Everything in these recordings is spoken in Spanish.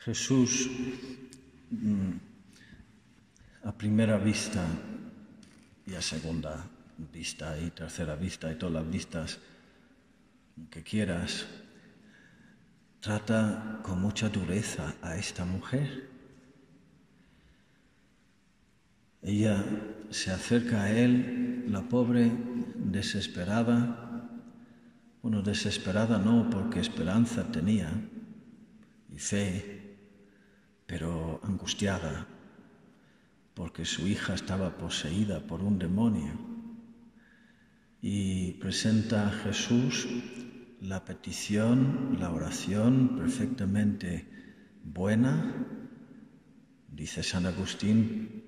Jesús, mm, a primera vista y a segunda vista y tercera vista y todas las vistas que quieras, trata con mucha dureza a esta mujer. Ella se acerca a él, la pobre, desesperada, bueno, desesperada no, porque esperanza tenía y fe, pero angustiada, porque su hija estaba poseída por un demonio. Y presenta a Jesús la petición, la oración perfectamente buena. Dice San Agustín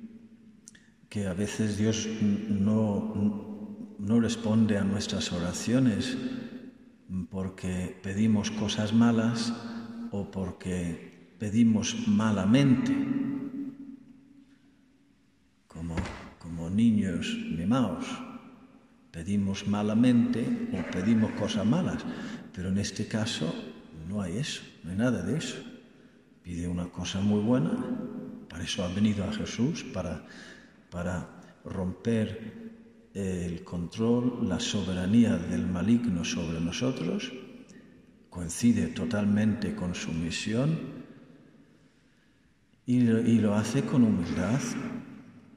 que a veces Dios no, no responde a nuestras oraciones porque pedimos cosas malas o porque pedimos malamente, como, como niños mimados. Pedimos malamente o pedimos cosas malas, pero en este caso no hay eso, no hay nada de eso. Pide una cosa muy buena, para eso ha venido a Jesús, para, para romper el control, la soberanía del maligno sobre nosotros, coincide totalmente con su misión y, lo hace con humildad.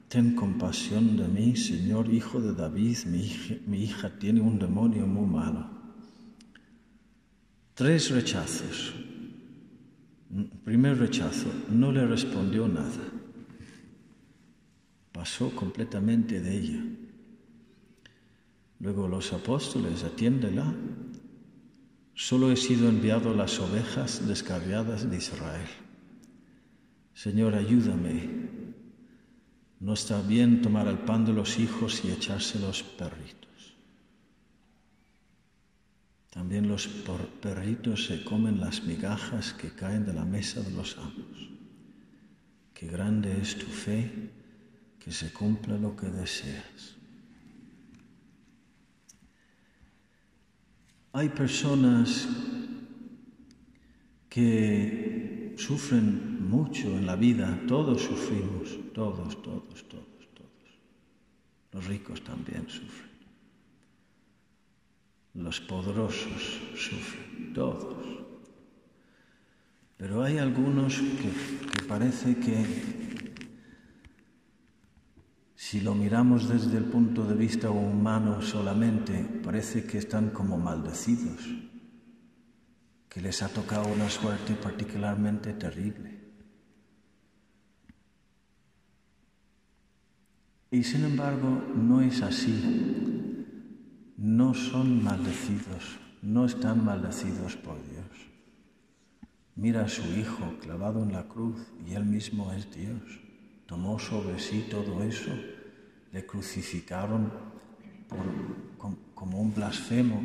Ten compasión de mí, Señor, hijo de David, mi hija, tiene un demonio muy malo. Tres rechazos. Primer rechazo, no le respondió nada. Pasó completamente de ella. Luego los apóstoles, atiéndela. Solo he sido enviado a las ovejas descarriadas de Israel. Señor, ayúdame. No está bien tomar el pan de los hijos y echarse los perritos. También los perritos se comen las migajas que caen de la mesa de los amos. Qué grande es tu fe, que se cumpla lo que deseas. Hay personas que sufren mucho en la vida, todos sufrimos, todos, todos, todos, todos. Los ricos también sufren. Los poderosos sufren, todos. Pero hay algunos que, parece que si lo miramos desde el punto de vista humano solamente, parece que están como maldecidos, que les ha tocado una suerte particularmente terrible. Y sin embargo, no es así. No son maldecidos, no están maldecidos por Dios. Mira a su Hijo clavado en la cruz y Él mismo es Dios. Tomó sobre sí todo eso le crucificaron como un blasfemo.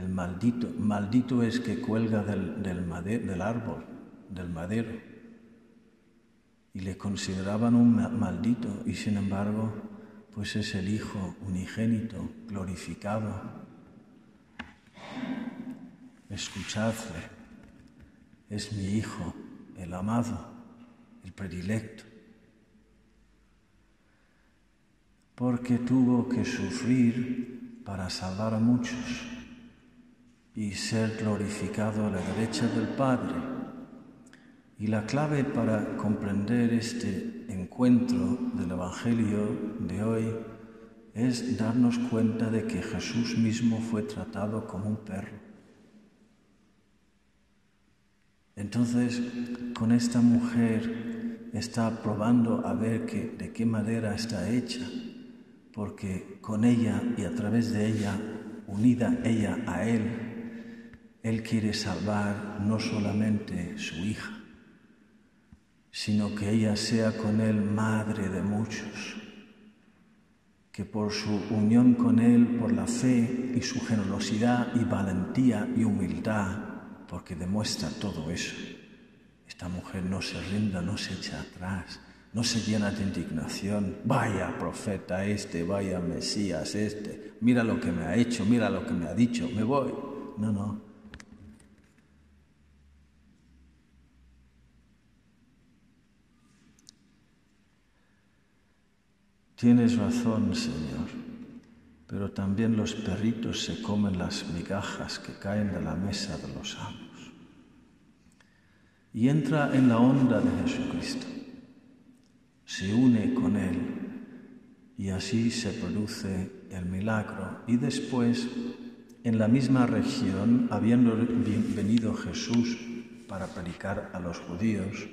El maldito, maldito es que cuelga del, del árbol, del madero. Y le consideraban un maldito y sin embargo, pues es el Hijo unigénito, glorificado. Escuchadle, es mi Hijo, el amado, el predilecto. porque tuvo que sufrir para salvar a muchos y ser glorificado a la derecha del Padre. Y la clave para comprender este encuentro del Evangelio de hoy es darnos cuenta de que Jesús mismo fue tratado como un perro. Entonces, con esta mujer está probando a ver de qué madera está hecha porque con ella y a través de ella, unida ella a Él, Él quiere salvar no solamente su hija, sino que ella sea con Él madre de muchos, que por su unión con Él, por la fe y su generosidad y valentía y humildad, porque demuestra todo eso, esta mujer no se rinda, no se echa atrás, no se llena de indignación, vaya profeta este, vaya Mesías este, mira lo que me ha hecho, mira lo que me ha dicho, me voy. No, no. Tienes razón, Señor, pero también los perritos se comen las migajas que caen de la mesa de los amos. Y entra en la onda de Jesucristo, se une con Él y así se produce el milagro. Y después, en la misma región, habiendo venido Jesús para predicar a los judíos,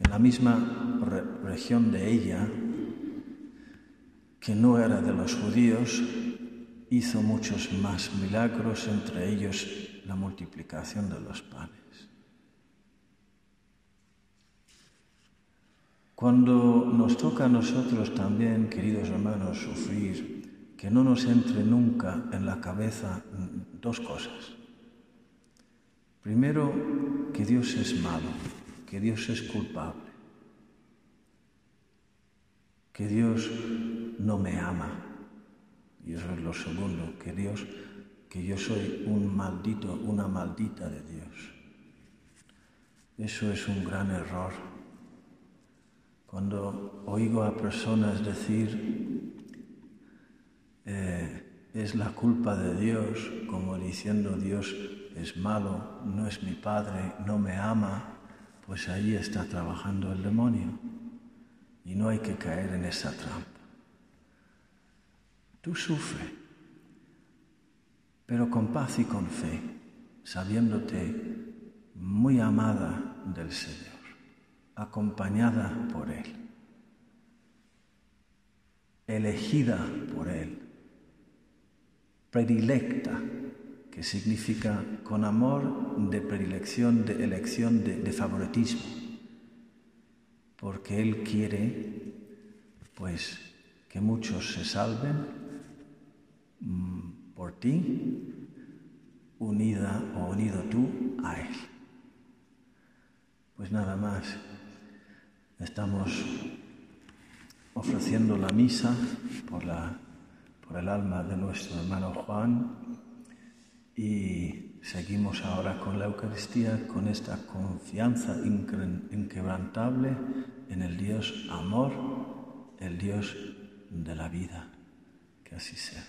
en la misma región de ella, que no era de los judíos, hizo muchos más milagros, entre ellos la multiplicación de los panes. Cuando nos toca a nosotros también, queridos hermanos, sufrir, que no nos entre nunca en la cabeza dos cosas. Primero, que Dios es malo, que Dios es culpable, que Dios no me ama. Y eso es lo segundo, que Dios, que yo soy un maldito, una maldita de Dios. Eso es un gran error. Cuando oigo a personas decir, eh, es la culpa de Dios, como diciendo Dios es malo, no es mi padre, no me ama, pues ahí está trabajando el demonio. Y no hay que caer en esa trampa. Tú sufre, pero con paz y con fe, sabiéndote muy amada del Señor, acompañada por Él, elegida por Él, predilecta, que significa con amor de predilección, de elección, de, de favoritismo, porque Él quiere, pues, que muchos se salven por ti, unida o unido tú a Él. Pues nada más, estamos ofreciendo la misa por, la, por el alma de nuestro hermano Juan y seguimos ahora con la Eucaristía, con esta confianza inquebrantable en el Dios amor, el Dios de la vida. Que así sea.